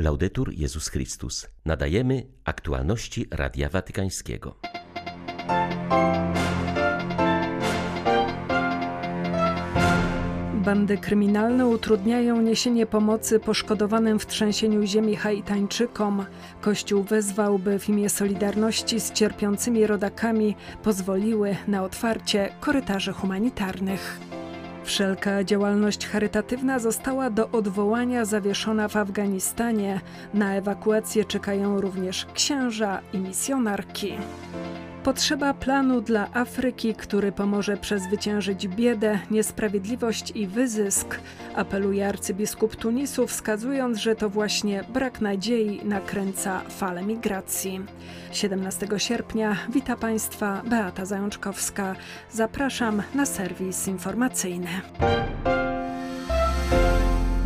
Laudetur Jezus Chrystus. Nadajemy aktualności Radia Watykańskiego. Bandy kryminalne utrudniają niesienie pomocy poszkodowanym w trzęsieniu ziemi Haitańczykom. Kościół wezwał, by w imię solidarności z cierpiącymi rodakami pozwoliły na otwarcie korytarzy humanitarnych. Wszelka działalność charytatywna została do odwołania zawieszona w Afganistanie. Na ewakuację czekają również księża i misjonarki. Potrzeba planu dla Afryki, który pomoże przezwyciężyć biedę, niesprawiedliwość i wyzysk, apeluje arcybiskup Tunisu, wskazując, że to właśnie brak nadziei nakręca falę migracji. 17 sierpnia wita Państwa Beata Zajączkowska. Zapraszam na serwis informacyjny.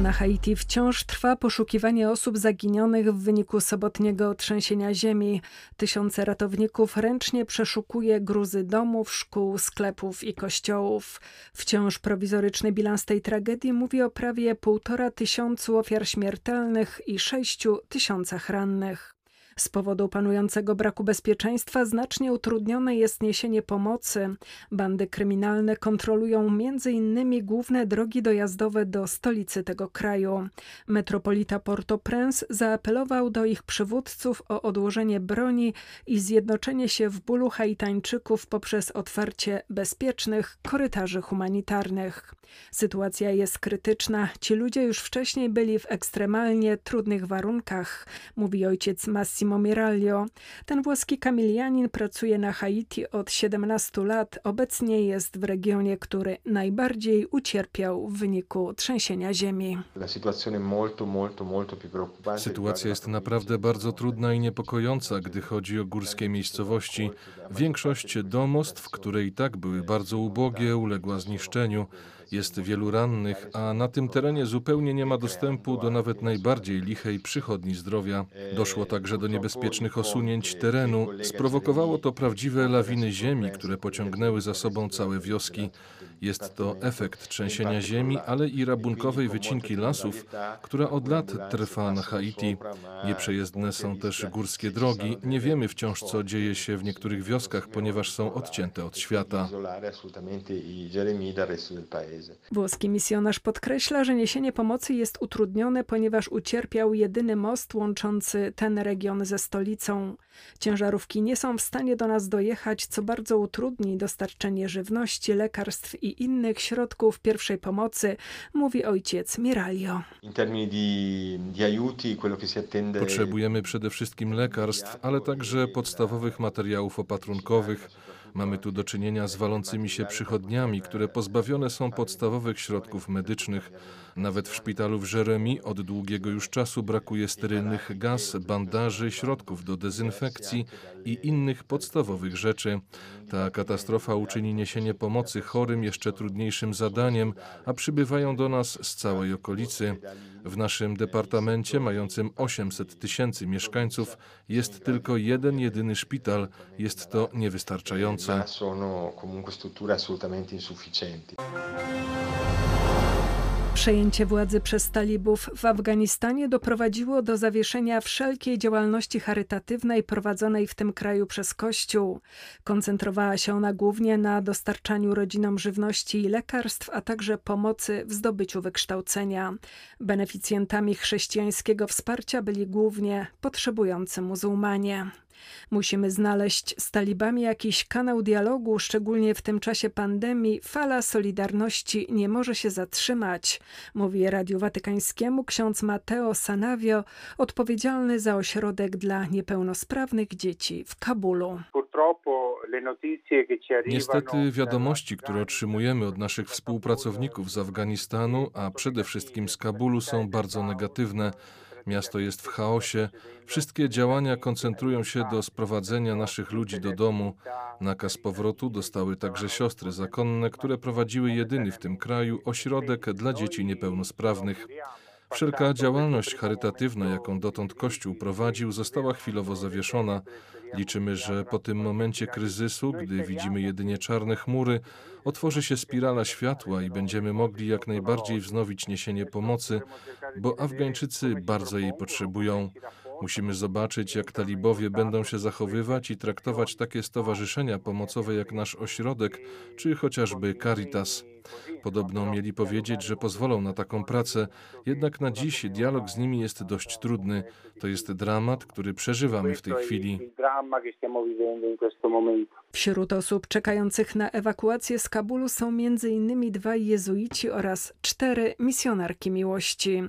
Na Haiti wciąż trwa poszukiwanie osób zaginionych w wyniku sobotniego trzęsienia ziemi. Tysiące ratowników ręcznie przeszukuje gruzy domów, szkół, sklepów i kościołów. Wciąż prowizoryczny bilans tej tragedii mówi o prawie półtora tysiącu ofiar śmiertelnych i sześciu tysiącach rannych. Z powodu panującego braku bezpieczeństwa znacznie utrudnione jest niesienie pomocy. Bandy kryminalne kontrolują m.in. główne drogi dojazdowe do stolicy tego kraju. Metropolita Port-au-Prince zaapelował do ich przywódców o odłożenie broni i zjednoczenie się w bólu Haitańczyków poprzez otwarcie bezpiecznych korytarzy humanitarnych. Sytuacja jest krytyczna. Ci ludzie już wcześniej byli w ekstremalnie trudnych warunkach, mówi ojciec Massimo Miraglio. Ten włoski kamilianin pracuje na Haiti od 17 lat. Obecnie jest w regionie, który najbardziej ucierpiał w wyniku trzęsienia ziemi. Sytuacja jest naprawdę bardzo trudna i niepokojąca, gdy chodzi o górskie miejscowości. Większość domostw, które i tak były bardzo ubogie, uległa zniszczeniu. Jest wielu rannych, a na tym terenie zupełnie nie ma dostępu do nawet najbardziej lichej przychodni zdrowia. Doszło także do niebezpiecznych osunięć terenu. Sprowokowało to prawdziwe lawiny ziemi, które pociągnęły za sobą całe wioski. Jest to efekt trzęsienia ziemi, ale i rabunkowej wycinki lasów, która od lat trwa na Haiti. Nieprzejezdne są też górskie drogi. Nie wiemy wciąż, co dzieje się w niektórych wioskach, ponieważ są odcięte od świata. Włoski misjonarz podkreśla, że niesienie pomocy jest utrudnione, ponieważ ucierpiał jedyny most łączący ten region ze stolicą. Ciężarówki nie są w stanie do nas dojechać, co bardzo utrudni dostarczenie żywności, lekarstw i innych środków pierwszej pomocy, mówi ojciec Miraglio. Potrzebujemy przede wszystkim lekarstw, ale także podstawowych materiałów opatrunkowych. Mamy tu do czynienia z walącymi się przychodniami, które pozbawione są podstawowych środków medycznych. Nawet w szpitalu w Jeremi od długiego już czasu brakuje sterylnych gaz, bandaży, środków do dezynfekcji i innych podstawowych rzeczy. Ta katastrofa uczyni niesienie pomocy chorym jeszcze trudniejszym zadaniem, a przybywają do nas z całej okolicy. W naszym departamencie, mającym 800 tysięcy mieszkańców, jest tylko jeden jedyny szpital. Jest to niewystarczające. Przejęcie władzy przez talibów w Afganistanie doprowadziło do zawieszenia wszelkiej działalności charytatywnej prowadzonej w tym kraju przez Kościół. Koncentrowała się ona głównie na dostarczaniu rodzinom żywności i lekarstw, a także pomocy w zdobyciu wykształcenia. Beneficjentami chrześcijańskiego wsparcia byli głównie potrzebujący muzułmanie. Musimy znaleźć z talibami jakiś kanał dialogu, szczególnie w tym czasie pandemii. Fala solidarności nie może się zatrzymać, mówi Radiu Watykańskiemu ksiądz Matteo Sanavio, odpowiedzialny za ośrodek dla niepełnosprawnych dzieci w Kabulu. Niestety wiadomości, które otrzymujemy od naszych współpracowników z Afganistanu, a przede wszystkim z Kabulu są bardzo negatywne. Miasto jest w chaosie. Wszystkie działania koncentrują się do sprowadzenia naszych ludzi do domu. Nakaz powrotu dostały także siostry zakonne, które prowadziły jedyny w tym kraju ośrodek dla dzieci niepełnosprawnych. Wszelka działalność charytatywna, jaką dotąd Kościół prowadził, została chwilowo zawieszona. Liczymy, że po tym momencie kryzysu, gdy widzimy jedynie czarne chmury, otworzy się spirala światła i będziemy mogli jak najbardziej wznowić niesienie pomocy, bo Afgańczycy bardzo jej potrzebują. Musimy zobaczyć, jak talibowie będą się zachowywać i traktować takie stowarzyszenia pomocowe jak nasz ośrodek, czy chociażby Caritas. Podobno mieli powiedzieć, że pozwolą na taką pracę, jednak na dziś dialog z nimi jest dość trudny. To jest dramat, który przeżywamy w tej chwili. Wśród osób czekających na ewakuację z Kabulu są m.in. dwaj jezuici oraz cztery misjonarki miłości.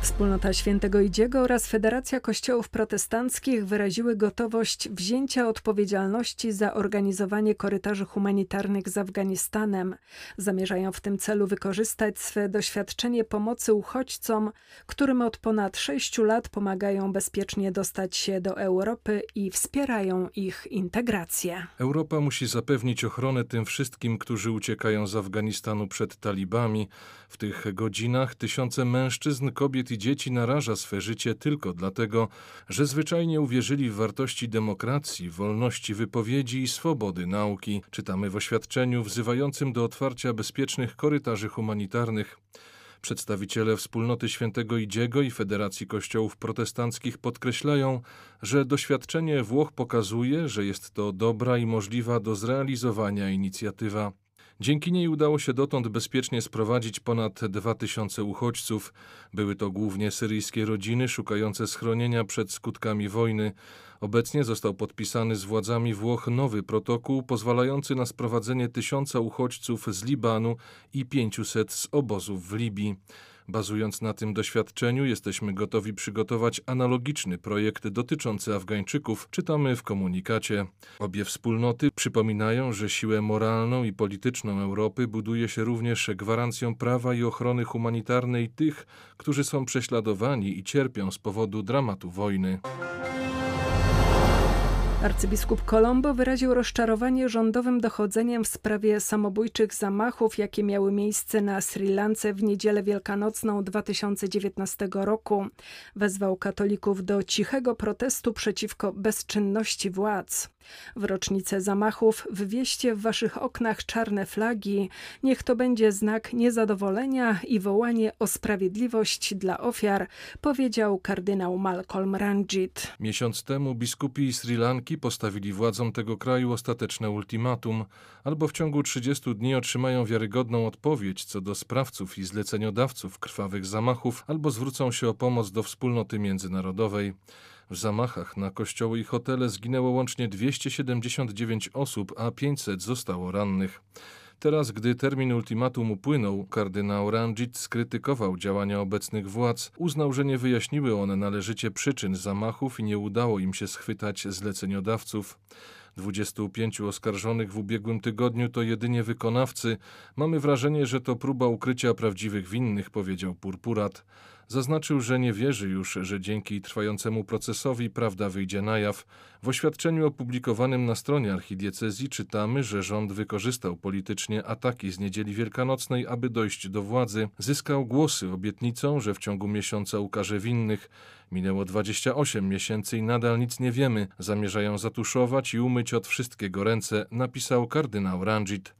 Wspólnota Świętego Idziego oraz Federacja Kościołów Protestanckich wyraziły gotowość wzięcia odpowiedzialności za organizowanie korytarzy humanitarnych z Afganistanem. Zamierzają w tym celu wykorzystać swe doświadczenie pomocy uchodźcom, którym od ponad sześciu lat pomagają bezpiecznie dostać się do Europy i wspierają ich integrację. Europa musi zapewnić ochronę tym wszystkim, którzy uciekają z Afganistanu przed talibami. W tych godzinach tysiące mężczyzn, kobiet i dzieci naraża swe życie tylko dlatego, że zwyczajnie uwierzyli w wartości demokracji, wolności wypowiedzi i swobody nauki. Czytamy w oświadczeniu wzywającym do otwarcia bezpiecznych korytarzy humanitarnych. Przedstawiciele wspólnoty Świętego Idziego i Federacji Kościołów Protestanckich podkreślają, że doświadczenie Włoch pokazuje, że jest to dobra i możliwa do zrealizowania inicjatywa. Dzięki niej udało się dotąd bezpiecznie sprowadzić ponad 2000 uchodźców. Były to głównie syryjskie rodziny szukające schronienia przed skutkami wojny. Obecnie został podpisany z władzami Włoch nowy protokół pozwalający na sprowadzenie tysiąca uchodźców z Libanu i 500 z obozów w Libii. Bazując na tym doświadczeniu, jesteśmy gotowi przygotować analogiczny projekt dotyczący Afgańczyków, czytamy w komunikacie. Obie wspólnoty przypominają, że siłę moralną i polityczną Europy buduje się również gwarancją prawa i ochrony humanitarnej tych, którzy są prześladowani i cierpią z powodu dramatu wojny. Arcybiskup Colombo wyraził rozczarowanie rządowym dochodzeniem w sprawie samobójczych zamachów, jakie miały miejsce na Sri Lance w niedzielę wielkanocną 2019 roku. Wezwał katolików do cichego protestu przeciwko bezczynności władz. W rocznicę zamachów wywieźcie w waszych oknach czarne flagi. Niech to będzie znak niezadowolenia i wołanie o sprawiedliwość dla ofiar, powiedział kardynał Malcolm Ranjit. Miesiąc temu biskupi Sri Lanki postawili władzom tego kraju ostateczne ultimatum, albo w ciągu 30 dni otrzymają wiarygodną odpowiedź co do sprawców i zleceniodawców krwawych zamachów, albo zwrócą się o pomoc do wspólnoty międzynarodowej. W zamachach na kościoły i hotele zginęło łącznie 279 osób, a 500 zostało rannych. Teraz, gdy termin ultimatum upłynął, kardynał Ranjit skrytykował działania obecnych władz, uznał, że nie wyjaśniły one należycie przyczyn zamachów i nie udało im się schwytać zleceniodawców. 25 oskarżonych w ubiegłym tygodniu to jedynie wykonawcy. Mamy wrażenie, że to próba ukrycia prawdziwych winnych, powiedział Purpurat. Zaznaczył, że nie wierzy już, że dzięki trwającemu procesowi prawda wyjdzie na jaw. W oświadczeniu opublikowanym na stronie archidiecezji czytamy, że rząd wykorzystał politycznie ataki z niedzieli wielkanocnej, aby dojść do władzy. Zyskał głosy obietnicą, że w ciągu miesiąca ukaże winnych. Minęło 28 miesięcy i nadal nic nie wiemy. Zamierzają zatuszować i umyć od wszystkiego ręce, napisał kardynał Ranjit.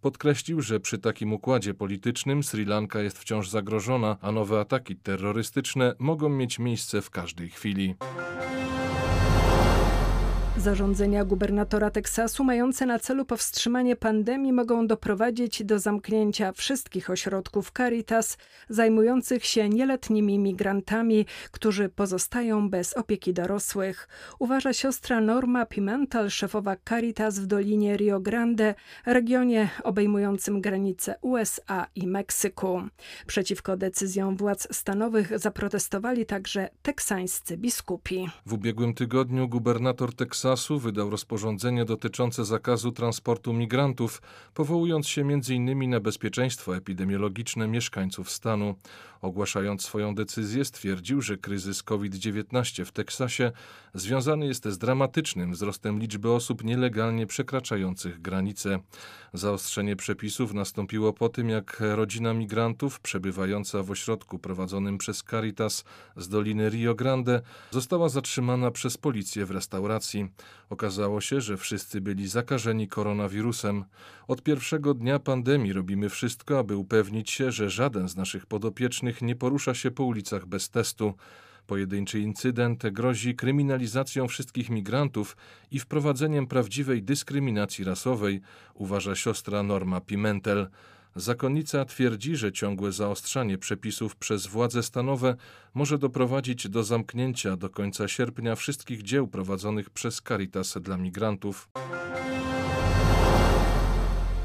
Podkreślił, że przy takim układzie politycznym Sri Lanka jest wciąż zagrożona, a nowe ataki terrorystyczne mogą mieć miejsce w każdej chwili. Zarządzenia gubernatora Teksasu mające na celu powstrzymanie pandemii mogą doprowadzić do zamknięcia wszystkich ośrodków Caritas zajmujących się nieletnimi migrantami, którzy pozostają bez opieki dorosłych. Uważa siostra Norma Pimentel, szefowa Caritas w Dolinie Rio Grande, regionie obejmującym granice USA i Meksyku. Przeciwko decyzjom władz stanowych zaprotestowali także teksańscy biskupi. W ubiegłym tygodniu gubernator Teksasu Teksasu wydał rozporządzenie dotyczące zakazu transportu migrantów, powołując się m.in. na bezpieczeństwo epidemiologiczne mieszkańców stanu. Ogłaszając swoją decyzję, stwierdził, że kryzys COVID-19 w Teksasie związany jest z dramatycznym wzrostem liczby osób nielegalnie przekraczających granice. Zaostrzenie przepisów nastąpiło po tym, jak rodzina migrantów przebywająca w ośrodku prowadzonym przez Caritas z Doliny Rio Grande została zatrzymana przez policję w restauracji. Okazało się, że wszyscy byli zakażeni koronawirusem. Od pierwszego dnia pandemii robimy wszystko, aby upewnić się, że żaden z naszych podopiecznych nie porusza się po ulicach bez testu. Pojedynczy incydent grozi kryminalizacją wszystkich migrantów i wprowadzeniem prawdziwej dyskryminacji rasowej, uważa siostra Norma Pimentel. Zakonnica twierdzi, że ciągłe zaostrzanie przepisów przez władze stanowe może doprowadzić do zamknięcia do końca sierpnia wszystkich dzieł prowadzonych przez Caritas dla migrantów.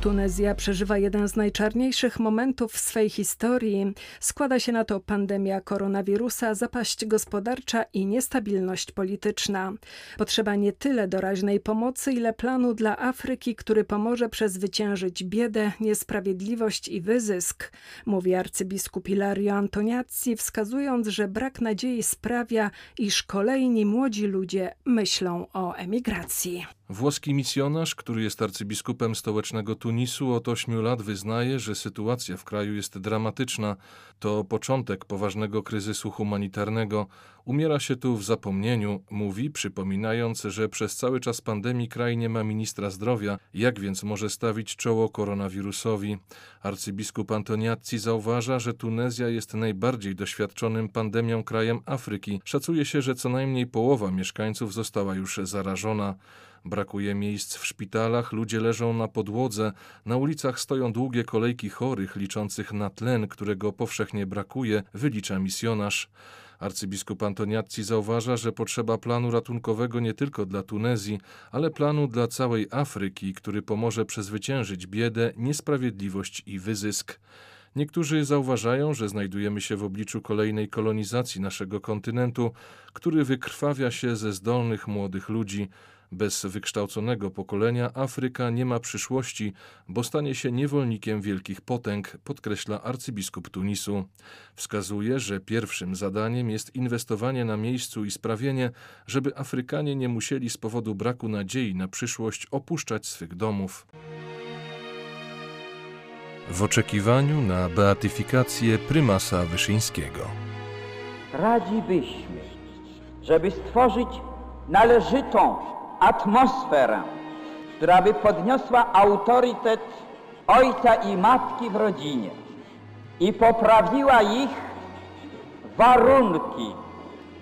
Tunezja przeżywa jeden z najczarniejszych momentów w swej historii. Składa się na to pandemia koronawirusa, zapaść gospodarcza i niestabilność polityczna. Potrzeba nie tyle doraźnej pomocy, ile planu dla Afryki, który pomoże przezwyciężyć biedę, niesprawiedliwość i wyzysk, mówi arcybiskup Ilario Antoniazzi, wskazując, że brak nadziei sprawia, iż kolejni młodzi ludzie myślą o emigracji. Włoski misjonarz, który jest arcybiskupem stołecznego Tunisu, od ośmiu lat wyznaje, że sytuacja w kraju jest dramatyczna. To początek poważnego kryzysu humanitarnego. Umiera się tu w zapomnieniu, mówi, przypominając, że przez cały czas pandemii kraj nie ma ministra zdrowia. Jak więc może stawić czoło koronawirusowi? Arcybiskup Antoniazzi zauważa, że Tunezja jest najbardziej doświadczonym pandemią krajem Afryki. Szacuje się, że co najmniej połowa mieszkańców została już zarażona. Brakuje miejsc w szpitalach, ludzie leżą na podłodze, na ulicach stoją długie kolejki chorych liczących na tlen, którego powszechnie brakuje, wylicza misjonarz. Arcybiskup Antoniazzi zauważa, że potrzeba planu ratunkowego nie tylko dla Tunezji, ale planu dla całej Afryki, który pomoże przezwyciężyć biedę, niesprawiedliwość i wyzysk. Niektórzy zauważają, że znajdujemy się w obliczu kolejnej kolonizacji naszego kontynentu, który wykrwawia się ze zdolnych młodych ludzi. Bez wykształconego pokolenia Afryka nie ma przyszłości, bo stanie się niewolnikiem wielkich potęg, podkreśla arcybiskup Tunisu. Wskazuje, że pierwszym zadaniem jest inwestowanie na miejscu i sprawienie, żeby Afrykanie nie musieli z powodu braku nadziei na przyszłość opuszczać swych domów. W oczekiwaniu na beatyfikację prymasa Wyszyńskiego. Radzibyśmy, żeby stworzyć należytą atmosferę, która by podniosła autorytet ojca i matki w rodzinie i poprawiła ich warunki,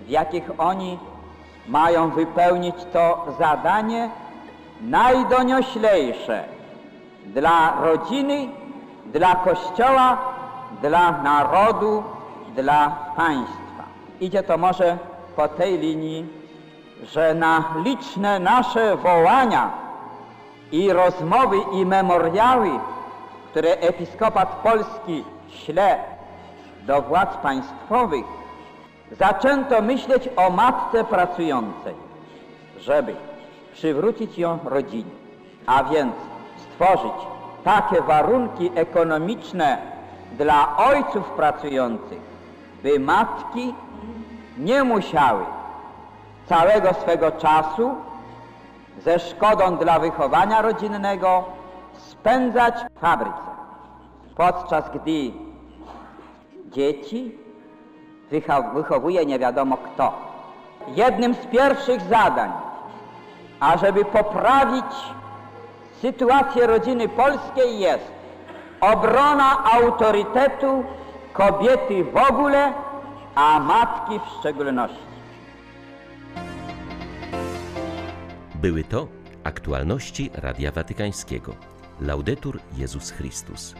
w jakich oni mają wypełnić to zadanie najdonioślejsze dla rodziny, dla Kościoła, dla narodu, dla państwa. Idzie to może po tej linii, że na liczne nasze wołania i rozmowy i memoriały, które Episkopat Polski śle do władz państwowych, zaczęto myśleć o matce pracującej, żeby przywrócić ją rodzinie, a więc stworzyć takie warunki ekonomiczne dla ojców pracujących, by matki nie musiały całego swego czasu ze szkodą dla wychowania rodzinnego spędzać w fabryce, podczas gdy dzieci wychowuje nie wiadomo kto. Jednym z pierwszych zadań, ażeby poprawić sytuację rodziny polskiej jest obrona autorytetu kobiety w ogóle, a matki w szczególności. Były to aktualności Radia Watykańskiego. Laudetur Jezus Chrystus.